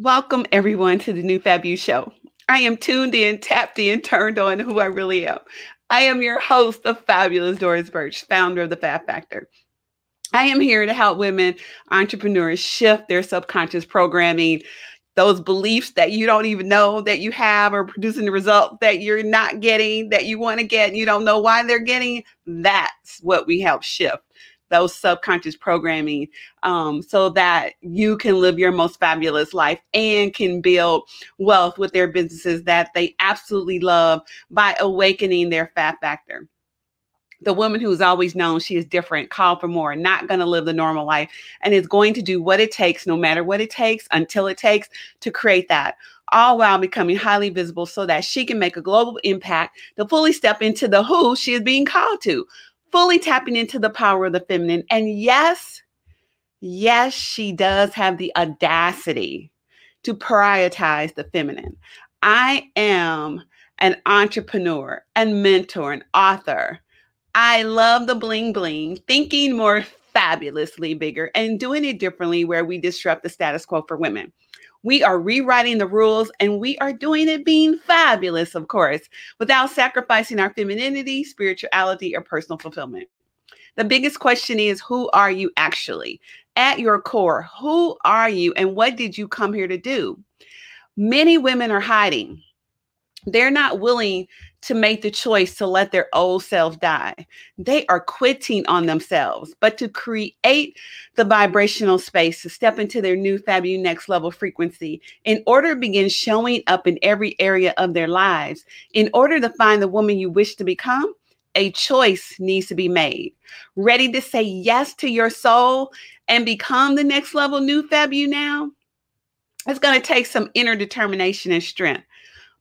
Welcome, everyone, to the New Fab You Show. I am tuned in, tapped in, turned on who I really am. I am your host, the fabulous Doris Birch, founder of the Fab Factor. I am here to help women entrepreneurs shift their subconscious programming, those beliefs that you don't even know that you have are producing the result that you're not getting, that you want to get, and you don't know why they're getting. That's what we help shift those subconscious programming um, so that you can live your most fabulous life and can build wealth with their businesses that they absolutely love by awakening their Fab Factor. The woman who's always known she is different, called for more, not going to live the normal life, and is going to do what it takes, no matter what it takes, until it takes to create that, all while becoming highly visible so that she can make a global impact to fully step into the who she is being called to, fully tapping into the power of the feminine. And yes, yes, she does have the audacity to prioritize the feminine. I am an entrepreneur and mentor and author. I love the bling bling, thinking more fabulously bigger and doing it differently where we disrupt the status quo for women. We are rewriting the rules and we are doing it being fabulous, of course, without sacrificing our femininity, spirituality, or personal fulfillment. The biggest question is who are you actually? At your core, who are you and what did you come here to do? Many women are hiding. They're not willing to make the choice to let their old self die. They are quitting on themselves, but to create the vibrational space to step into their new Fab You next level frequency in order to begin showing up in every area of their lives, in order to find the woman you wish to become. A choice needs to be made. Ready to say yes to your soul and become the next level new Fab You now? It's going to take some inner determination and strength.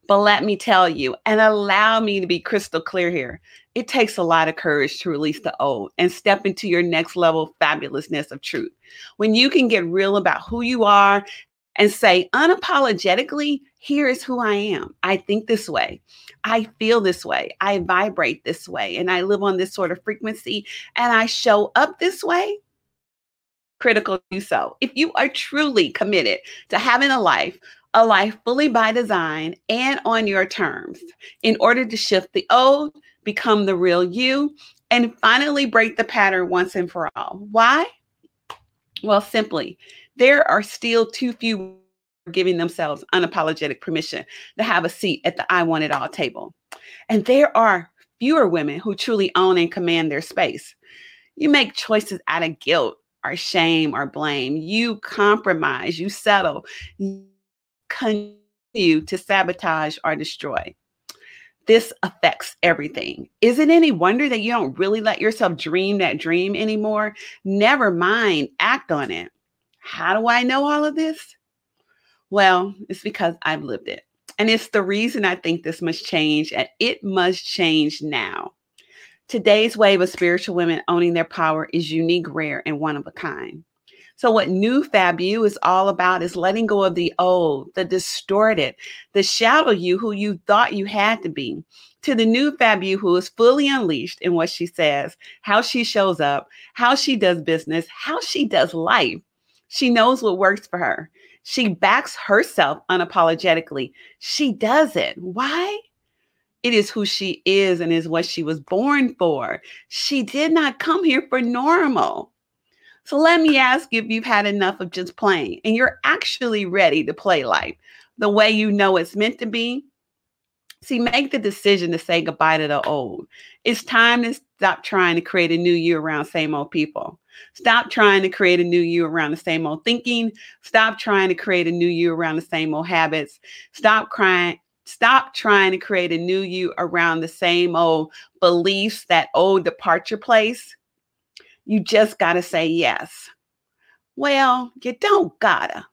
But let me tell you, and allow me to be crystal clear here. It takes a lot of courage to release the old and step into your next level fabulousness of truth. When you can get real about who you are and say unapologetically, here is who I am. I think this way. I feel this way. I vibrate this way. And I live on this sort of frequency and I show up this way. Critical do so. If you are truly committed to having a life a life fully by design and on your terms in order to shift the old, become the real you, and finally break the pattern once and for all. Why? Well, simply, there are still too few giving themselves unapologetic permission to have a seat at the I want it all table. And there are fewer women who truly own and command their space. You make choices out of guilt or shame or blame. You compromise, you settle continue to sabotage or destroy. This affects everything. Is it any wonder that you don't really let yourself dream that dream anymore? Never mind, act on it. How do I know all of this? Well, it's because I've lived it. And it's the reason I think this must change, and it must change now. Today's wave of spiritual women owning their power is unique, rare, and one of a kind. So, what New Fab You is all about is letting go of the old, the distorted, the shadow you who you thought you had to be, to the new Fab You who is fully unleashed in what she says, how she shows up, how she does business, how she does life. She knows what works for her. She backs herself unapologetically. She does it. Why? It is who she is and is what she was born for. She did not come here for normal. So let me ask if you've had enough of just playing and you're actually ready to play life the way you know it's meant to be. See, make the decision to say goodbye to the old. It's time to stop trying to create a new you around same old people. Stop trying to create a new you around the same old thinking. Stop trying to create a new you around the same old habits. Stop crying. Stop trying to create a new you around the same old beliefs, that old departure place. You just got to say yes. Well, you don't gotta,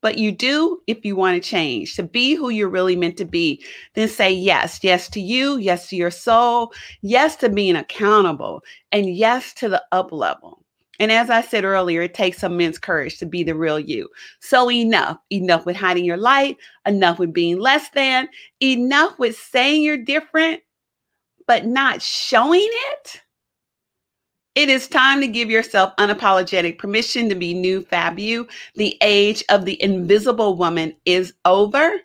but you do if you want to change to be who you're really meant to be. Then say yes. Yes to you, yes to your soul, yes to being accountable, and yes to the up level. And as I said earlier, it takes immense courage to be the real you. So enough, enough with hiding your light, enough with being less than, enough with saying you're different, but not showing it It is time to give yourself unapologetic permission to be new fab you. The age of the invisible woman is over.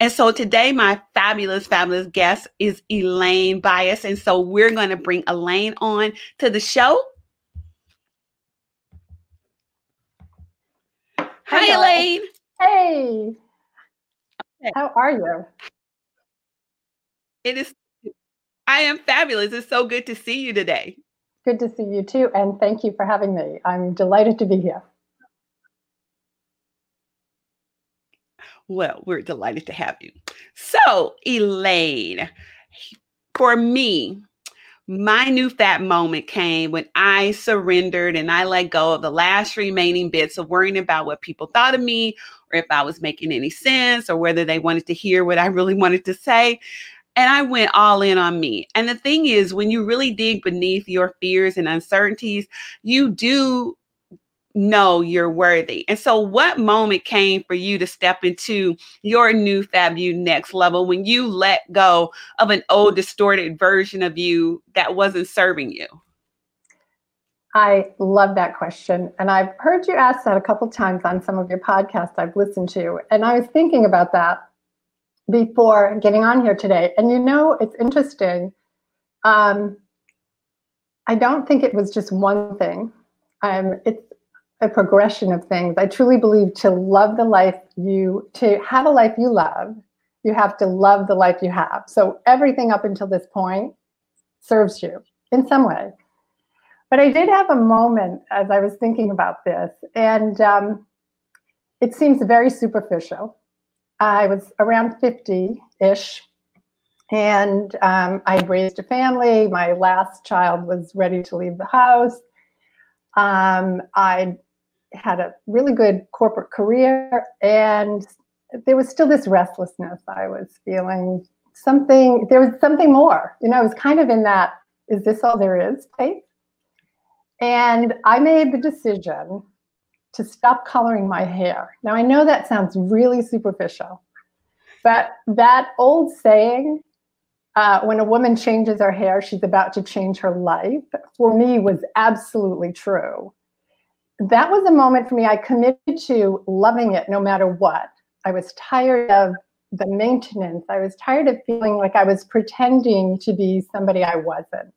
And so today, my fabulous, fabulous guest is Elaine Bias. And so we're going to bring Elaine on to the show. Hi, Hello. Elaine. Hey, how are you? It is, I am fabulous. It's so good to see you today. Good to see you too, and thank you for having me. I'm delighted to be here. Well, we're delighted to have you. So, Elaine, for me, my new Fab moment came when I surrendered and I let go of the last remaining bits of worrying about what people thought of me or if I was making any sense or whether they wanted to hear what I really wanted to say. And I went all in on me. And the thing is, when you really dig beneath your fears and uncertainties, you do know you're worthy. And so, what moment came for you to step into your new Fab You next level when you let go of an old, distorted version of you that wasn't serving you? I love that question. And I've heard you ask that a couple times on some of your podcasts I've listened to. And I was thinking about that before getting on here today. And you know, it's interesting. Um, I don't think it was just one thing. Um, it's a progression of things. I truly believe to love the life you, to have a life you love, you have to love the life you have. So everything up until this point serves you in some way. But I did have a moment as I was thinking about this, and um, it seems very superficial. I was around 50 ish, and um, I'd raised a family. My last child was ready to leave the house. Um, I had a really good corporate career, and there was still this restlessness I was feeling. Something, there was something more. You know, I was kind of in that, is this all there is? And I made the decision to stop coloring my hair. Now, I know that sounds really superficial, but that old saying, uh, when a woman changes her hair, she's about to change her life, for me was absolutely true. That was a moment for me. I committed to loving it no matter what. I was tired of the maintenance. I was tired of feeling like I was pretending to be somebody I wasn't.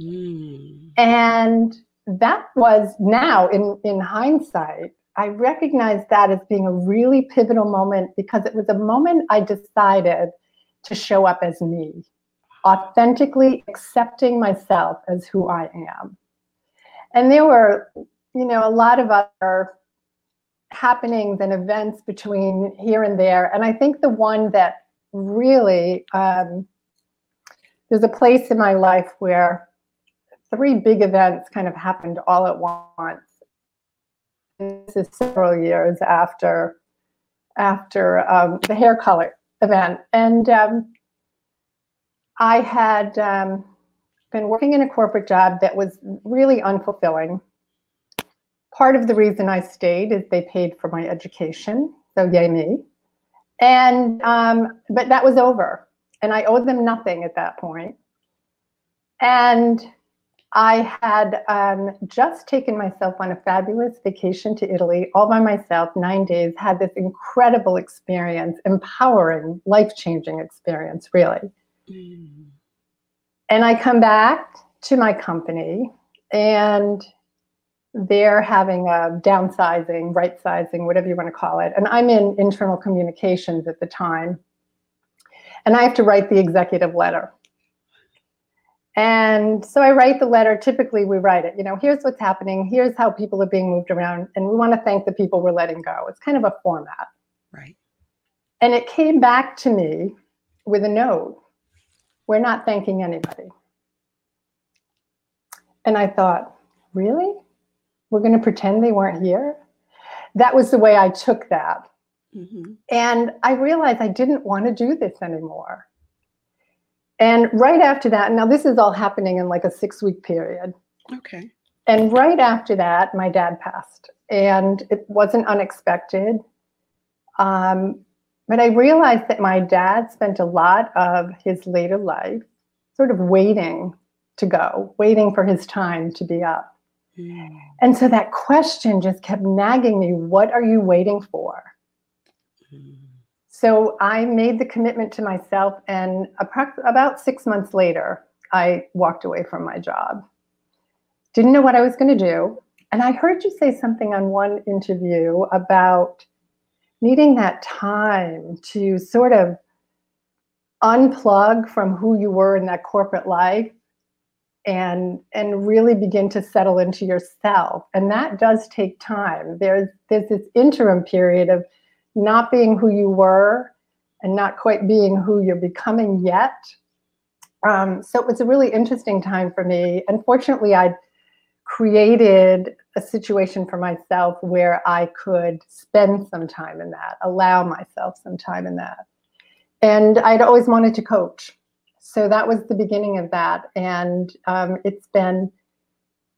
Mm. And that was now in, in hindsight, I recognize that as being a really pivotal moment because it was a moment I decided to show up as me, authentically accepting myself as who I am. And there were, you know, a lot of other happenings and events between here and there. And I think the one that really, um, there's a place in my life where three big events kind of happened all at once. This is several years after after um, the hair color event, and um, I had um, been working in a corporate job that was really unfulfilling. Part of the reason I stayed is they paid for my education, so yay me. And um, but that was over, and I owed them nothing at that point. And I had um, just taken myself on a fabulous vacation to Italy all by myself, nine days, had this incredible experience, empowering, life changing experience, really. Mm. And I come back to my company and they're having a downsizing, right sizing, whatever you want to call it. And I'm in internal communications at the time. And I have to write the executive letter and so I write the letter. Typically, we write it, you know, here's what's happening, here's how people are being moved around, and we want to thank the people we're letting go. It's kind of a format. Right. And it came back to me with a note we're not thanking anybody. And I thought, really? We're going to pretend they weren't here? That was the way I took that. Mm-hmm. And I realized I didn't want to do this anymore. And right after that, now this is all happening in like a six week period. Okay. And right after that, my dad passed. And it wasn't unexpected. Um, but I realized that my dad spent a lot of his later life sort of waiting to go, waiting for his time to be up. Mm. And so that question just kept nagging me what are you waiting for? Mm. So I made the commitment to myself, and about six months later, I walked away from my job. Didn't know what I was going to do. And I heard you say something on one interview about needing that time to sort of unplug from who you were in that corporate life and and really begin to settle into yourself and that does take time there's there's this interim period of not being who you were and not quite being who you're becoming yet. Um, so it was a really interesting time for me. Unfortunately i created a situation for myself where i could spend some time in that allow myself some time in that. And i'd always wanted to coach. So that was the beginning of that. And um, it's been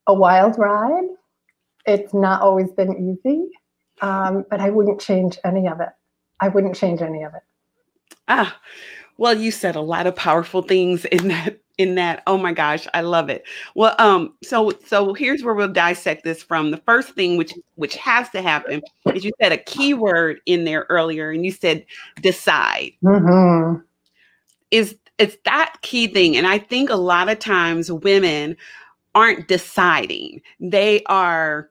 a wild ride. It's not always been easy, um, but I wouldn't change any of it. I wouldn't change any of it. Ah, well, you said a lot of powerful things in that in that oh my gosh i love it well um so so here's where we'll dissect this from the first thing which which has to happen is you said a key word in there earlier and you said decide mm-hmm. is it's that key thing. And I think a lot of times women aren't deciding. They are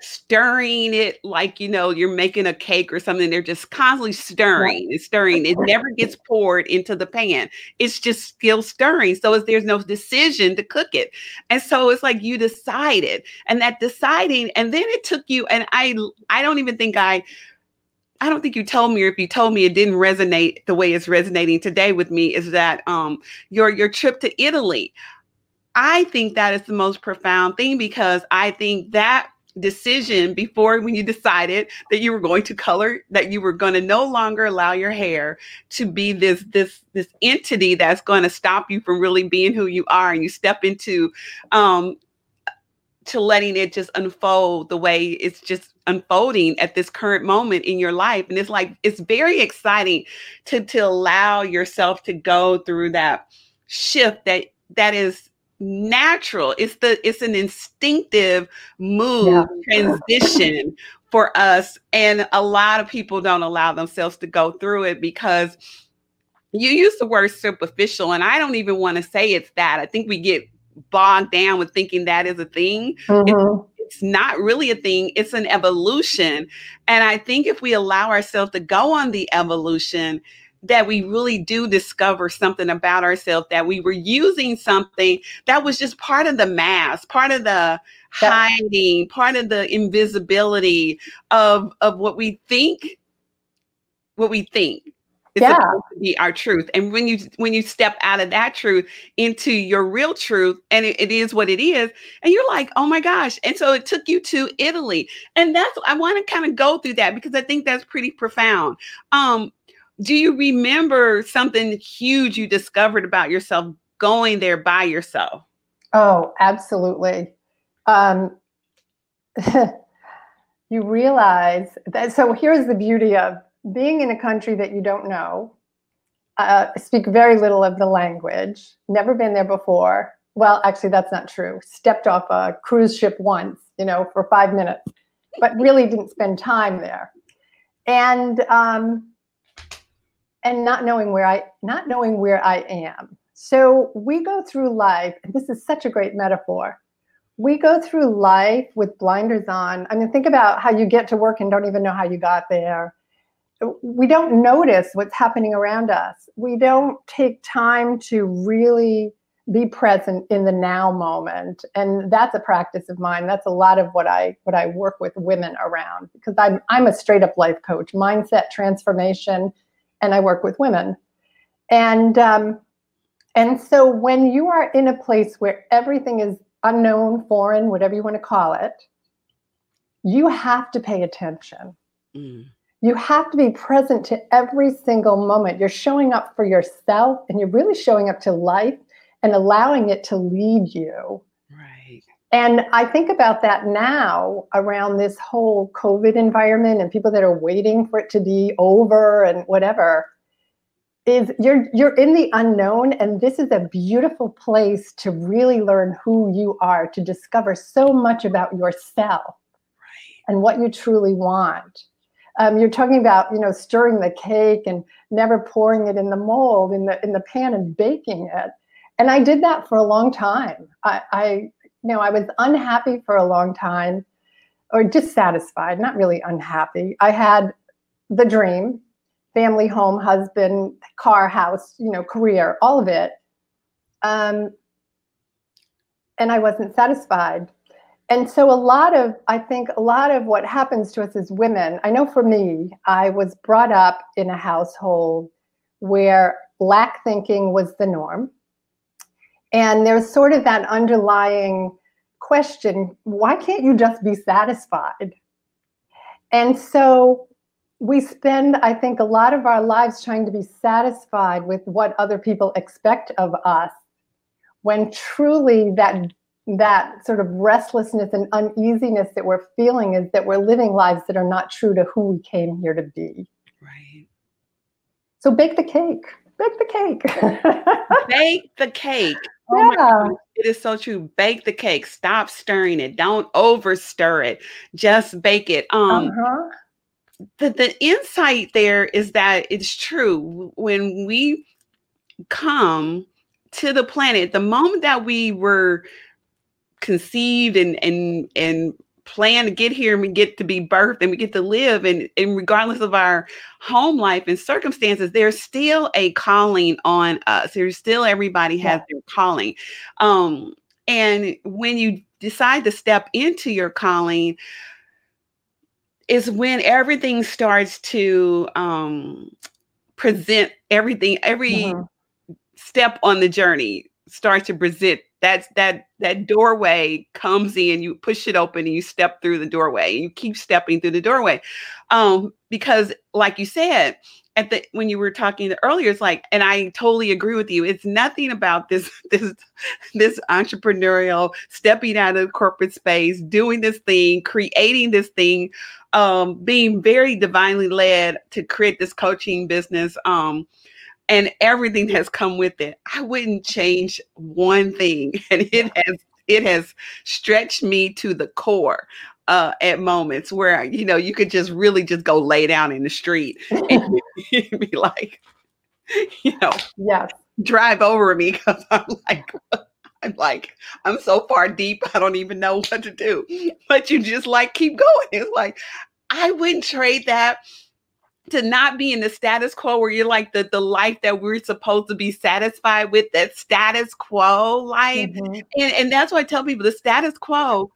stirring it like you know you're making a cake or something they're just constantly stirring and stirring it never gets poured into the pan it's just still stirring so there's no decision to cook it and so it's like you decided and that deciding and then it took you and i i don't even think i I don't think you told me, or if you told me it didn't resonate the way it's resonating today with me, is that um your your trip to Italy. I think that is the most profound thing because I think that decision before when you decided that you were going to color that you were going to no longer allow your hair to be this this this entity that's going to stop you from really being who you are and you step into um to letting it just unfold the way it's just unfolding at this current moment in your life. And it's like it's very exciting to to allow yourself to go through that shift that that is natural it's the it's an instinctive move yeah. transition for us and a lot of people don't allow themselves to go through it because you use the word superficial and i don't even want to say it's that i think we get bogged down with thinking that is a thing. Mm-hmm. It's, it's not really a thing, it's an evolution. And I think if we allow ourselves to go on the evolution, that we really do discover something about ourselves that we were using something that was just part of the mask, part of the hiding, part of the invisibility of of what we think what we think it's yeah. supposed to be our truth. And when you when you step out of that truth into your real truth, and it, it is what it is, and you're like, oh my gosh. And so it took you to Italy. And that's I want to kind of go through that because I think that's pretty profound. Um, do you remember something huge you discovered about yourself going there by yourself? Oh, absolutely. Um, you realize that so here's the beauty of being in a country that you don't know, uh, speak very little of the language, never been there before. Well, actually, that's not true. Stepped off a cruise ship once, you know, for five minutes, but really didn't spend time there. And um, and not knowing where I not knowing where I am. So we go through life, and this is such a great metaphor. We go through life with blinders on. I mean, think about how you get to work and don't even know how you got there we don't notice what's happening around us. We don't take time to really be present in the now moment and that's a practice of mine that's a lot of what i what i work with women around because i'm i'm a straight up life coach mindset transformation and i work with women and um and so when you are in a place where everything is unknown foreign whatever you want to call it you have to pay attention mm you have to be present to every single moment. You're showing up for yourself and you're really showing up to life and allowing it to lead you. And I think about that now around this whole COVID environment and people that are waiting for it to be over and whatever. is you're you're in the unknown and this is a beautiful place to really learn who you are to discover so much about yourself right. and what you truly want um, you're talking about you know stirring the cake and never pouring it in the mold in the in the pan and baking it and i did that for a long time i, I know i was unhappy for a long time or dissatisfied not really unhappy i had the dream family, home, husband, car, house, you know, career, all of it. Um, and I wasn't satisfied. And so, a lot of, I think, a lot of what happens to us as women, I know for me, I was brought up in a household where lack thinking was the norm. And there's sort of that underlying question why can't you just be satisfied? And so, we spend, I think, a lot of our lives trying to be satisfied with what other people expect of us, when truly that that sort of restlessness and uneasiness that we're feeling is that we're living lives that are not true to who we came here to be. Right. So bake the cake. Bake the cake. bake the cake. Oh yeah. It is so true. Bake the cake. Stop stirring it. Don't over stir it. Just bake it. Um uh-huh the, the insight there is that it's true when we come to the planet the moment that we were conceived and and and plan to get here and we get to be birthed and we get to live and, and regardless of our home life and circumstances there's still a calling on us there's still everybody has yeah. their calling um and when you decide to step into your calling is when everything starts to um, present everything, every mm-hmm. step on the journey starts to present that's that that doorway comes in you push it open and you step through the doorway and you keep stepping through the doorway. Um because like you said at the when you were talking earlier it's like and i totally agree with you it's nothing about this this this entrepreneurial stepping out of corporate space doing this thing creating this thing um being very divinely led to create this coaching business um and everything has come with it. I wouldn't change one thing, and it has it has stretched me to the core uh, at moments where you know you could just really just go lay down in the street and be like, you know, yeah, drive over me because I'm like. I'm like, I'm so far deep, I don't even know what to do. But you just like keep going. It's like, I wouldn't trade that to not be in the status quo where you're like the the life that we're supposed to be satisfied with that status quo life mm-hmm. and and that's why i tell people the status quo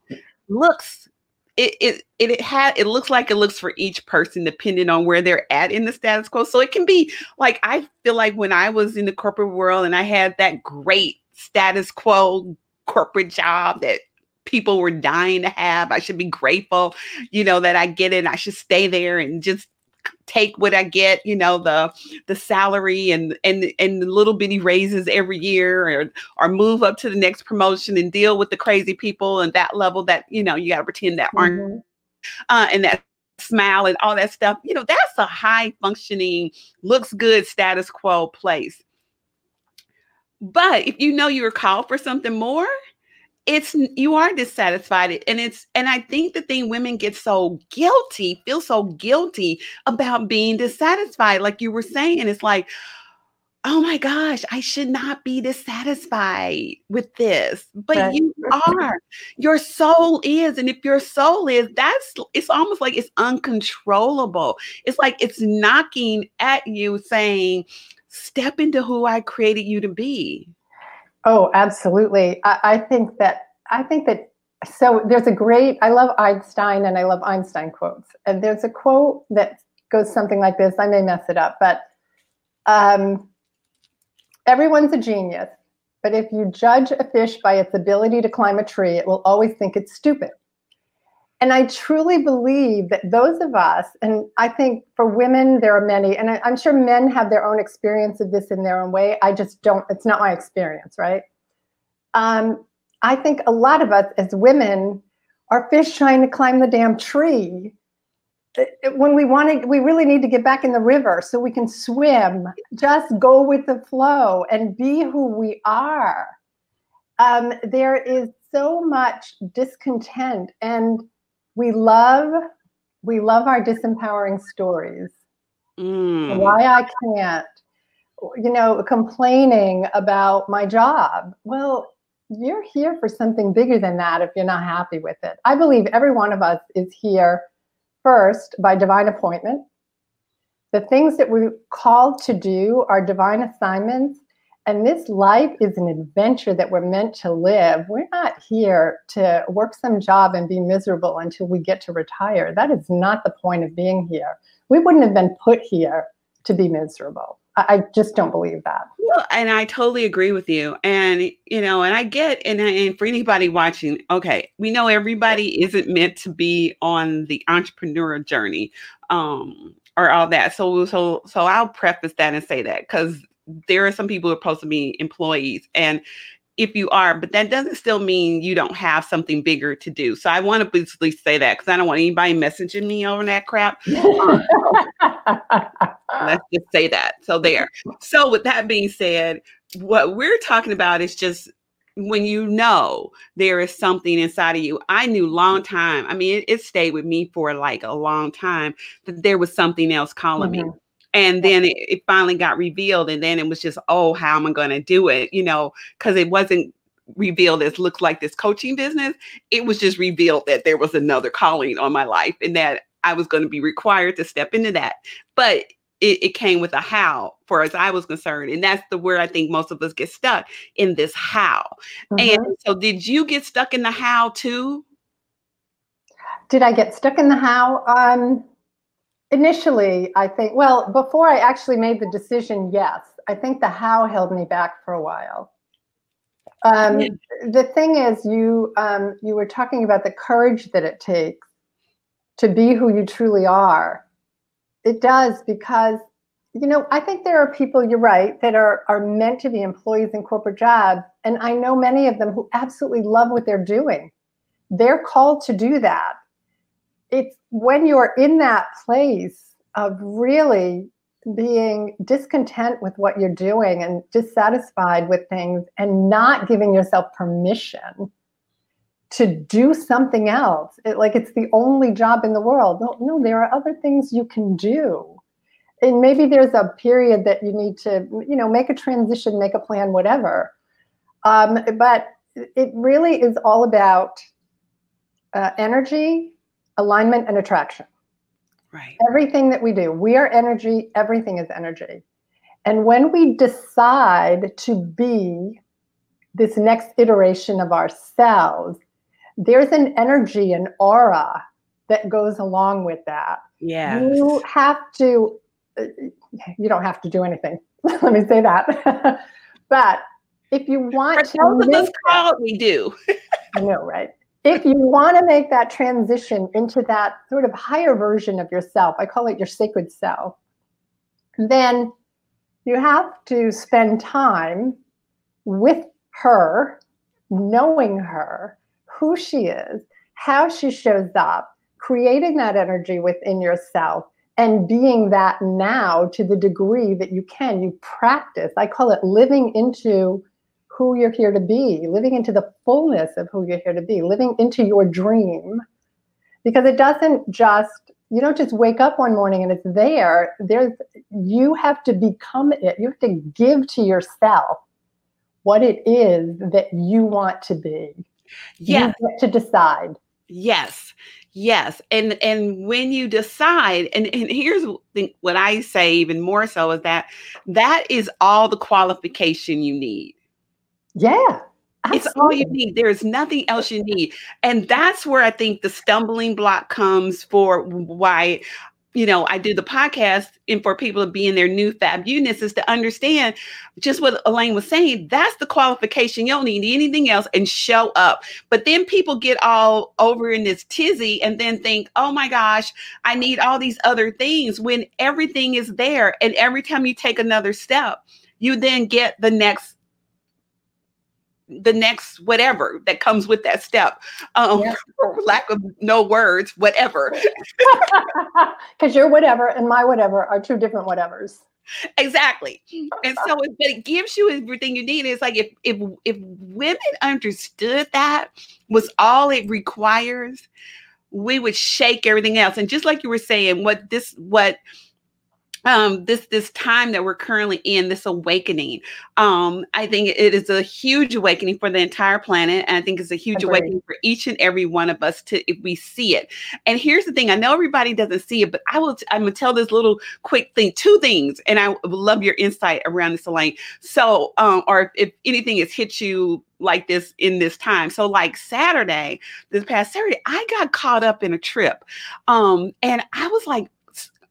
looks it it it, it had it looks like it looks for each person depending on where they're at in the status quo so it can be like i feel like when i was in the corporate world and i had that great status quo corporate job that people were dying to have. I should be grateful, you know, that I get it. I should stay there and just take what I get, you know, the the salary and and and the little bitty raises every year or or move up to the next promotion and deal with the crazy people and that level that, you know, you got to pretend that mm-hmm. aren't uh and that smile and all that stuff. You know, that's a high functioning, looks good status quo place. But if you know you're called for something more, it's you are dissatisfied and it's and i think the thing women get so guilty feel so guilty about being dissatisfied like you were saying it's like oh my gosh i should not be dissatisfied with this but right. you are. Your soul is and if your soul is that's it's almost like it's uncontrollable. It's like it's knocking at you saying step into who i created you to be Oh, absolutely. I, I think that I think that so there's a great I love Einstein and I love Einstein quotes. And there's a quote that goes something like this. I may mess it up, but um, everyone's a genius. But if you judge a fish by its ability to climb a tree, it will always think it's stupid. And I truly believe that those of us, and I think for women, there are many, and I, am sure men have their own experience of this in their own way. I just don't, it's not my experience, right? Um, I think a lot of us as women are fish trying to climb the damn tree when we want to we really need to get back in the river so we can swim just go with the flow and be who we are um, there is so much discontent and we love we love our disempowering stories. Mm. why i can't you know complaining about my job. Well you're here for something bigger than that if you're not happy with it. I believe every one of us is here first by divine appointment. The things that we're called to do are divine assignments and this life is an adventure that we're meant to live. We're not here to work some job and be miserable until we get to retire. That is not the point of being here. We wouldn't have been put here to be miserable. I, just don't believe that. Well, and I totally agree with you. And you know, and I get, and, and for anybody watching, okay, we know everybody isn't meant to be on the entrepreneur journey, um, or all that. So, so, so I'll preface that and say that because there are some people who are supposed to be employees and if you are, but that doesn't still mean you don't have something bigger to do. So I want to basically say that because I don't want anybody messaging me over that crap. Let's just say that. So there. So with that being said, what we're talking about is just when you know there is something inside of you. I knew long time. I mean, it, it stayed with me for like a long time that there was something else calling mm-hmm. me and then it, it, finally got revealed and then it was just oh how am i going to do it? You know because it wasn't revealed as looks like this coaching business it was just revealed that there was another calling on my life and that i was going to be required to step into that. But it, it, came with a how for as i was concerned and that's the where i think most of us get stuck in this how. Mm-hmm. and so did you get stuck in the how too? Did i get stuck in the how? Um Initially, I think, well, before I actually made the decision, yes. I think the how held me back for a while. Um, yeah. The thing is, you um, you were talking about the courage that it takes to be who you truly are. It does because you know I think there are people. You're right that are are meant to be employees in corporate jobs, and I know many of them who absolutely love what they're doing. They're called to do that it's when you're in that place of really being discontent with what you're doing and dissatisfied with things and not giving yourself permission to do something else. It, like it's the only job in the world. No no there are other things you can do. And maybe there's a period that you need to you know make a transition make a plan whatever. Um, but it really is all about uh, energy alignment and attraction. Right. Everything that we do, we are energy, everything is energy. And when we decide to be this next iteration of ourselves, there's an energy, an aura that goes along with that. Yeah. You have to, uh, you don't have to do anything. Let me say that. but if you want For to. Those of us called, we do. I know, right? If you want to make that transition into that sort of higher version of yourself, I call it your sacred self, then you have to spend time with her, knowing her, who she is, how she shows up, creating that energy within yourself, and being that now to the degree that you can. You practice. I call it living into who you're here to be, living into the fullness of who you're here to be, living into your dream. Because it doesn't just, you don't just wake up one morning and it's there. There's you have to become it. You have to give to yourself what it is that you want to be. Yes. You get to decide. Yes. Yes. And and when you decide, and, and here's what I say even more so is that that is all the qualification you need yeah. Absolutely. It's all you need. There's nothing else you need. And that's where I think the stumbling block comes for why, you know, I do the podcast and for people to be in their new fabulous is to understand just what Elaine was saying. That's the qualification. You don't need anything else and show up. But then people get all over in this tizzy and then think, oh my gosh, I need all these other things when everything is there. And every time you take another step, you then get the next the next whatever that comes with that step um yeah. for lack of no words whatever. Because your whatever and my whatever are two different whatevers. Exactly. And so it, but it gives you everything you need. It's like if if if women understood that was all it requires we would shake everything else. And just like you were saying what this what um, this this time that we're currently in, this awakening. Um, I think it is a huge awakening for the entire planet, and I think it's a huge Agreed. awakening for each and every one of us to if we see it. And here's the thing: I know everybody doesn't see it, but I will. I'm gonna tell this little quick thing, two things, and I would love your insight around this, Elaine. So, um, or if, if anything has hit you like this in this time. So like Saturday, this past Saturday, I got caught up in a trip. Um, and I was like,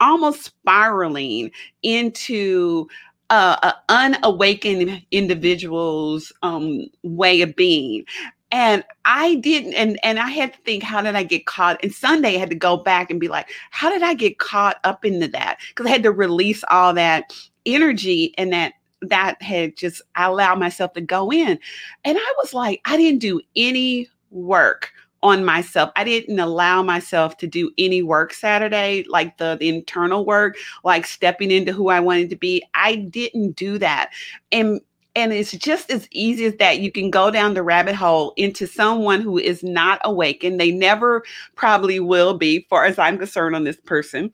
almost spiraling into uh, an unawakened individual's um, way of being. And I didn't, and and I had to think, how did I get caught? And Sunday I had to go back and be like, how did I get caught up into that? Because I had to release all that energy and that that had just I allowed myself to go in. And I was like, I didn't do any work on myself. I didn't allow myself to do any work Saturday, like the, the, internal work, like stepping into who I wanted to be. I didn't do that. And and it's just as easy as that. You can go down the rabbit hole into someone who is not awakened. They never probably will be, far as I'm concerned, on this person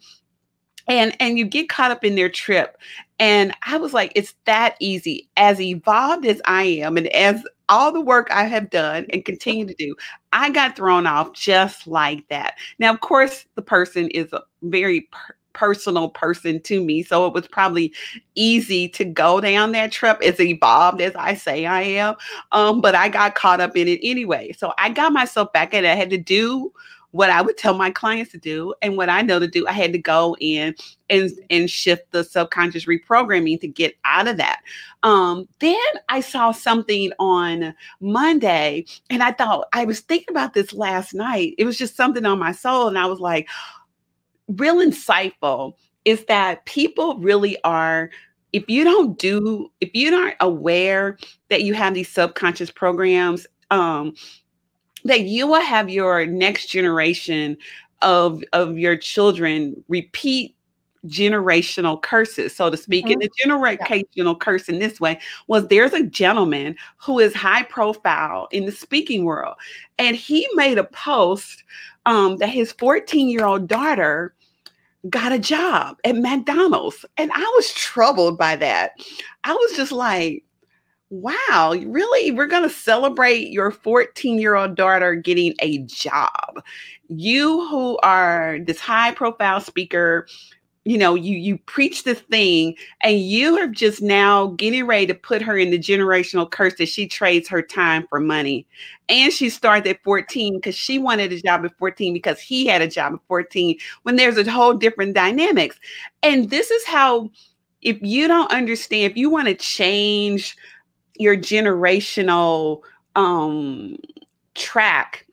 and and you get caught up in their trip and i was like it's that easy as evolved as i am and as all the work I have done and continue to do, I got thrown off just like that. Now, of course, the person is a very per- personal person to me. So it was probably easy to go down that trip as evolved as I say I am. Um, but I got caught up in it anyway. So I got myself back and I had to do what I would tell my clients to do and what I know to do. I had to go in and and shift the subconscious reprogramming to get out of that. Um, then I saw something on Monday, and I thought I was thinking about this last night. It was just something on my soul, and I was like, real insightful is that people really are if you don't do if you aren't aware that you have these subconscious programs um that you will have your next generation of of your children repeat generational curses, so to speak. Mm-hmm. And the generational yeah. curse in this way was there's a gentleman who is high profile in the speaking world, and he made a post um, that his 14 year old daughter got a job at McDonald's, and I was troubled by that. I was just like, wow, really? We're going to celebrate your 14 year old daughter getting a job. You, who are this high profile speaker, you know, you you preach this thing, and you are just now getting ready to put her in the generational curse that she trades her time for money. And she started at 14 because she wanted a job at 14 because he had a job at 14 when there's a whole different dynamics. And this is how, if you don't understand, if you want to change your generational um track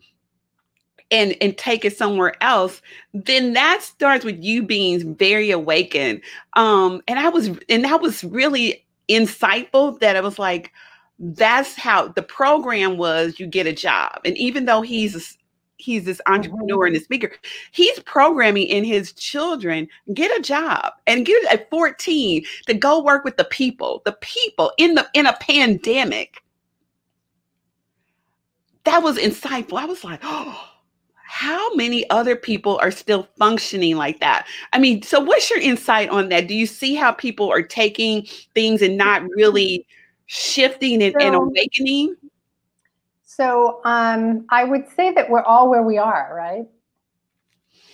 and and take it somewhere else then that starts with you being very awakened. Um and i was and that was really insightful that it was like that's how the program was you get a job. And even though he's he's this entrepreneur and mm-hmm. speaker. He's programming in his children get a job and get at 14 to go work with the people the people in the in a pandemic. That was insightful. I was like oh how many other people are still functioning like that? I mean so what's your insight on that? Do you see how people are taking things and not really shifting and, so, and awakening so um, I would say that we're all where we are, right?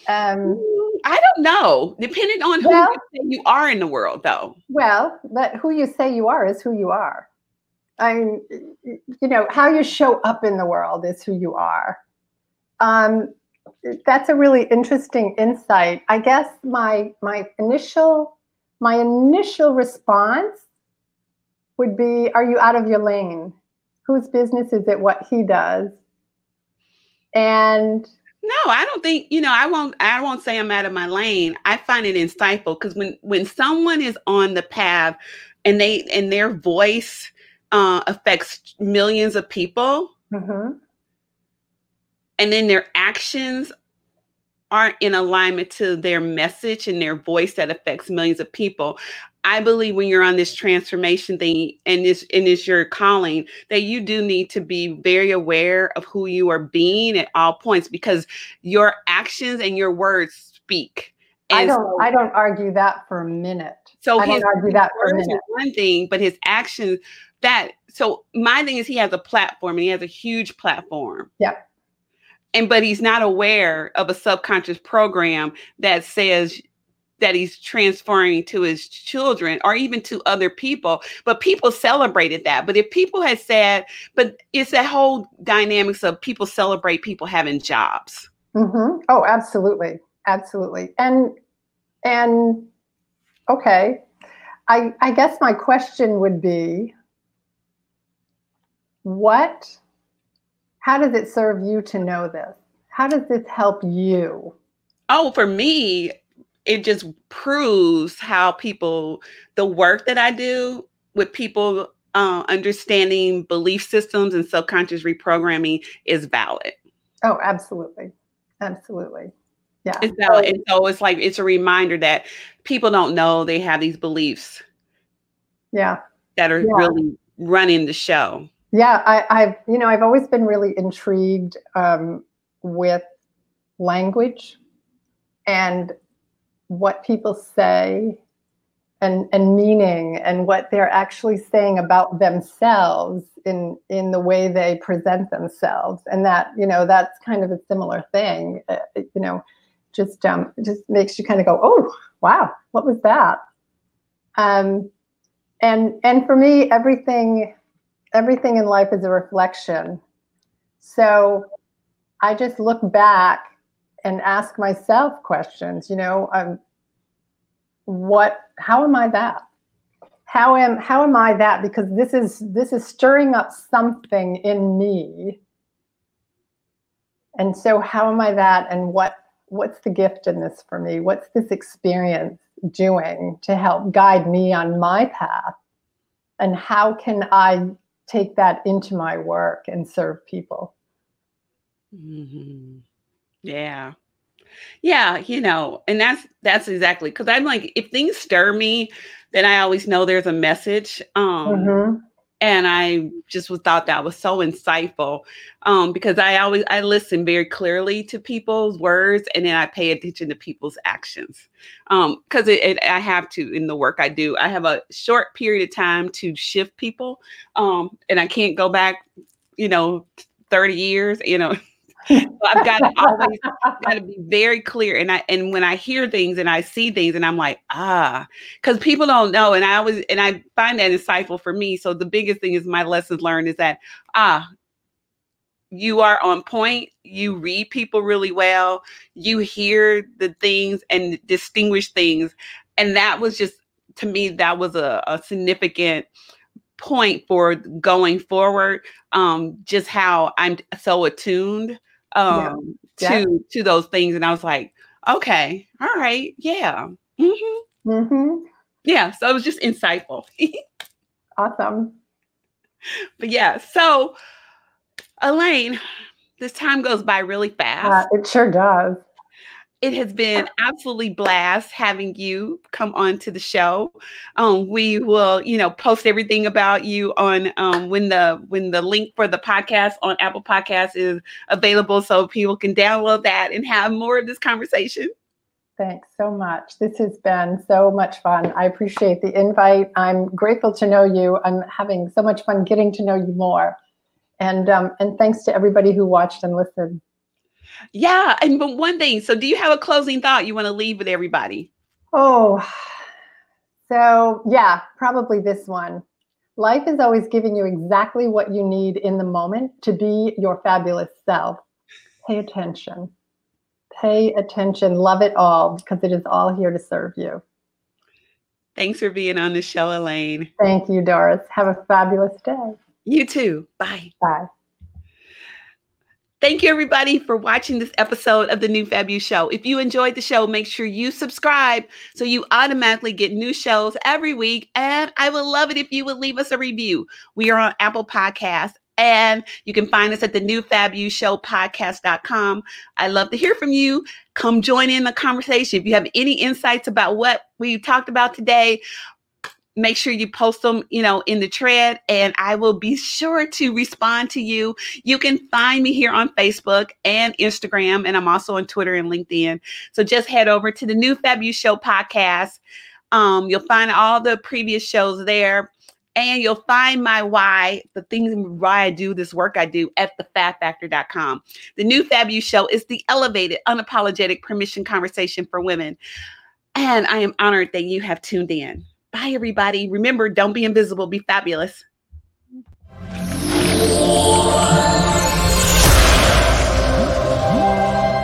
Um, I don't know. Depending on who well, you, you are in the world, though. Well, but who you say you are is who you are. I mean, you know, how you show up in the world is who you are. Um, that's a really interesting insight. I guess my my initial my initial response would be, "Are you out of your lane?" Whose business is it what he does? And no, I don't think, you know, I won't I won't say I'm out of my lane. I find it insightful because when when someone is on the path and they and their voice uh, affects millions of people, Mm-hmm. and then their actions aren't in alignment to their message and their voice that affects millions of people. I believe when you're on this transformation thing and this and it's your calling, that you do need to be very aware of who you are being at all points because your actions and your words speak. I don't. so- I don't argue that for a minute. so I his don't argue that for a minute. one thing, but his actions that so my thing is he has a platform and he has a huge platform. Yep. And but he's not aware of a subconscious program that says that he's transferring to his children or even to other people. But people celebrated that. But if people had said, but it's that whole dynamics of people celebrate people having jobs. Mm-hmm. Oh, absolutely, absolutely. And and okay, I I guess my question would be, what? How does it serve you to know this? How does this help you? Oh, for me, it just proves how people, the work that I do with people uh, understanding belief systems and subconscious reprogramming is valid. Oh, absolutely, absolutely. Yeah. It's valid. And so it's like, it's a reminder that people don't know they have these beliefs Yeah. that are Yeah. really running the show. Yeah, I, I've you know I've always been really intrigued um, with language and what people say and and meaning and what they're actually saying about themselves in in the way they present themselves. And that you know that's kind of a similar thing. Uh, you know just um just makes you kind of go oh wow what was that? Um and and for me everything everything in life is a reflection. So I just look back and ask myself questions, you know, um, what, how am I that? How am, how am I that? Because this is, this is stirring up something in me. And so how am I that? And what, what's the gift in this for me? What's this experience doing to help guide me on my path? And how can I take that into my work and serve people. Mm-hmm. Yeah. Yeah, you know, and that's that's exactly because I'm like, if things stir me, then I always know there's a message. Um, mm-hmm. and I just was thought that was so insightful. Um, because I always I listen very clearly to people's words and then I pay attention to people's actions. Um, because it, it I have to in the work I do. I have a short period of time to shift people. Um, and I can't go back, you know, 30 years, you know. I've got to always got to be very clear. And I and when I hear things and I see things and I'm like, ah, because people don't know. And I always and I find that insightful for me. So the biggest thing is my lessons learned is that ah, you are on point. You read people really well. You hear the things and distinguish things. And that was just to me, that was a, a significant point for going forward. Um, just how I'm so attuned um Yeah. to to those things. And I was like, okay, all right, yeah. hmm Mm-hmm. Yeah. So it was just insightful. Awesome. but yeah, so Elaine, this time goes by really fast. Uh, it sure does. It has been absolutely blast having you come on to the show. Um, we will, you know, post everything about you on um, when the when the link for the podcast on Apple Podcasts is available, so people can download that and have more of this conversation. Thanks so much. This has been so much fun. I appreciate the invite. I'm grateful to know you. I'm having so much fun getting to know you more. And um, and thanks to everybody who watched and listened. Yeah, and but one thing. So, do you have a closing thought you want to leave with everybody? Oh, so yeah, probably this one. Life is always giving you exactly what you need in the moment to be your fabulous self. Pay attention. Pay attention. Love it all because it is all here to serve you. Thanks for being on the show, Elaine. Thank you, Doris. Have a fabulous day. You too. Bye. Bye. Thank you, everybody, for watching this episode of the New Fab You Show. If you enjoyed the show, make sure you subscribe so you automatically get new shows every week. And I would love it if you would leave us a review. We are on Apple Podcasts. And you can find us at the new Fab Show podcast.com. I love to hear from you. Come join in the conversation. If you have any insights about what we talked about today, make sure you post them, you know, in the thread and I will be sure to respond to you. You can find me here on Facebook and Instagram, and I'm also on Twitter and LinkedIn. So just head over to the new Fab You Show podcast. Um, you'll find all the previous shows there. And you'll find my why, the things why I do this work I do at thefabfactor.com. The new Fab You Show is the elevated, unapologetic permission conversation for women. And I am honored that you have tuned in. Bye, everybody. Remember, don't be invisible, be fabulous.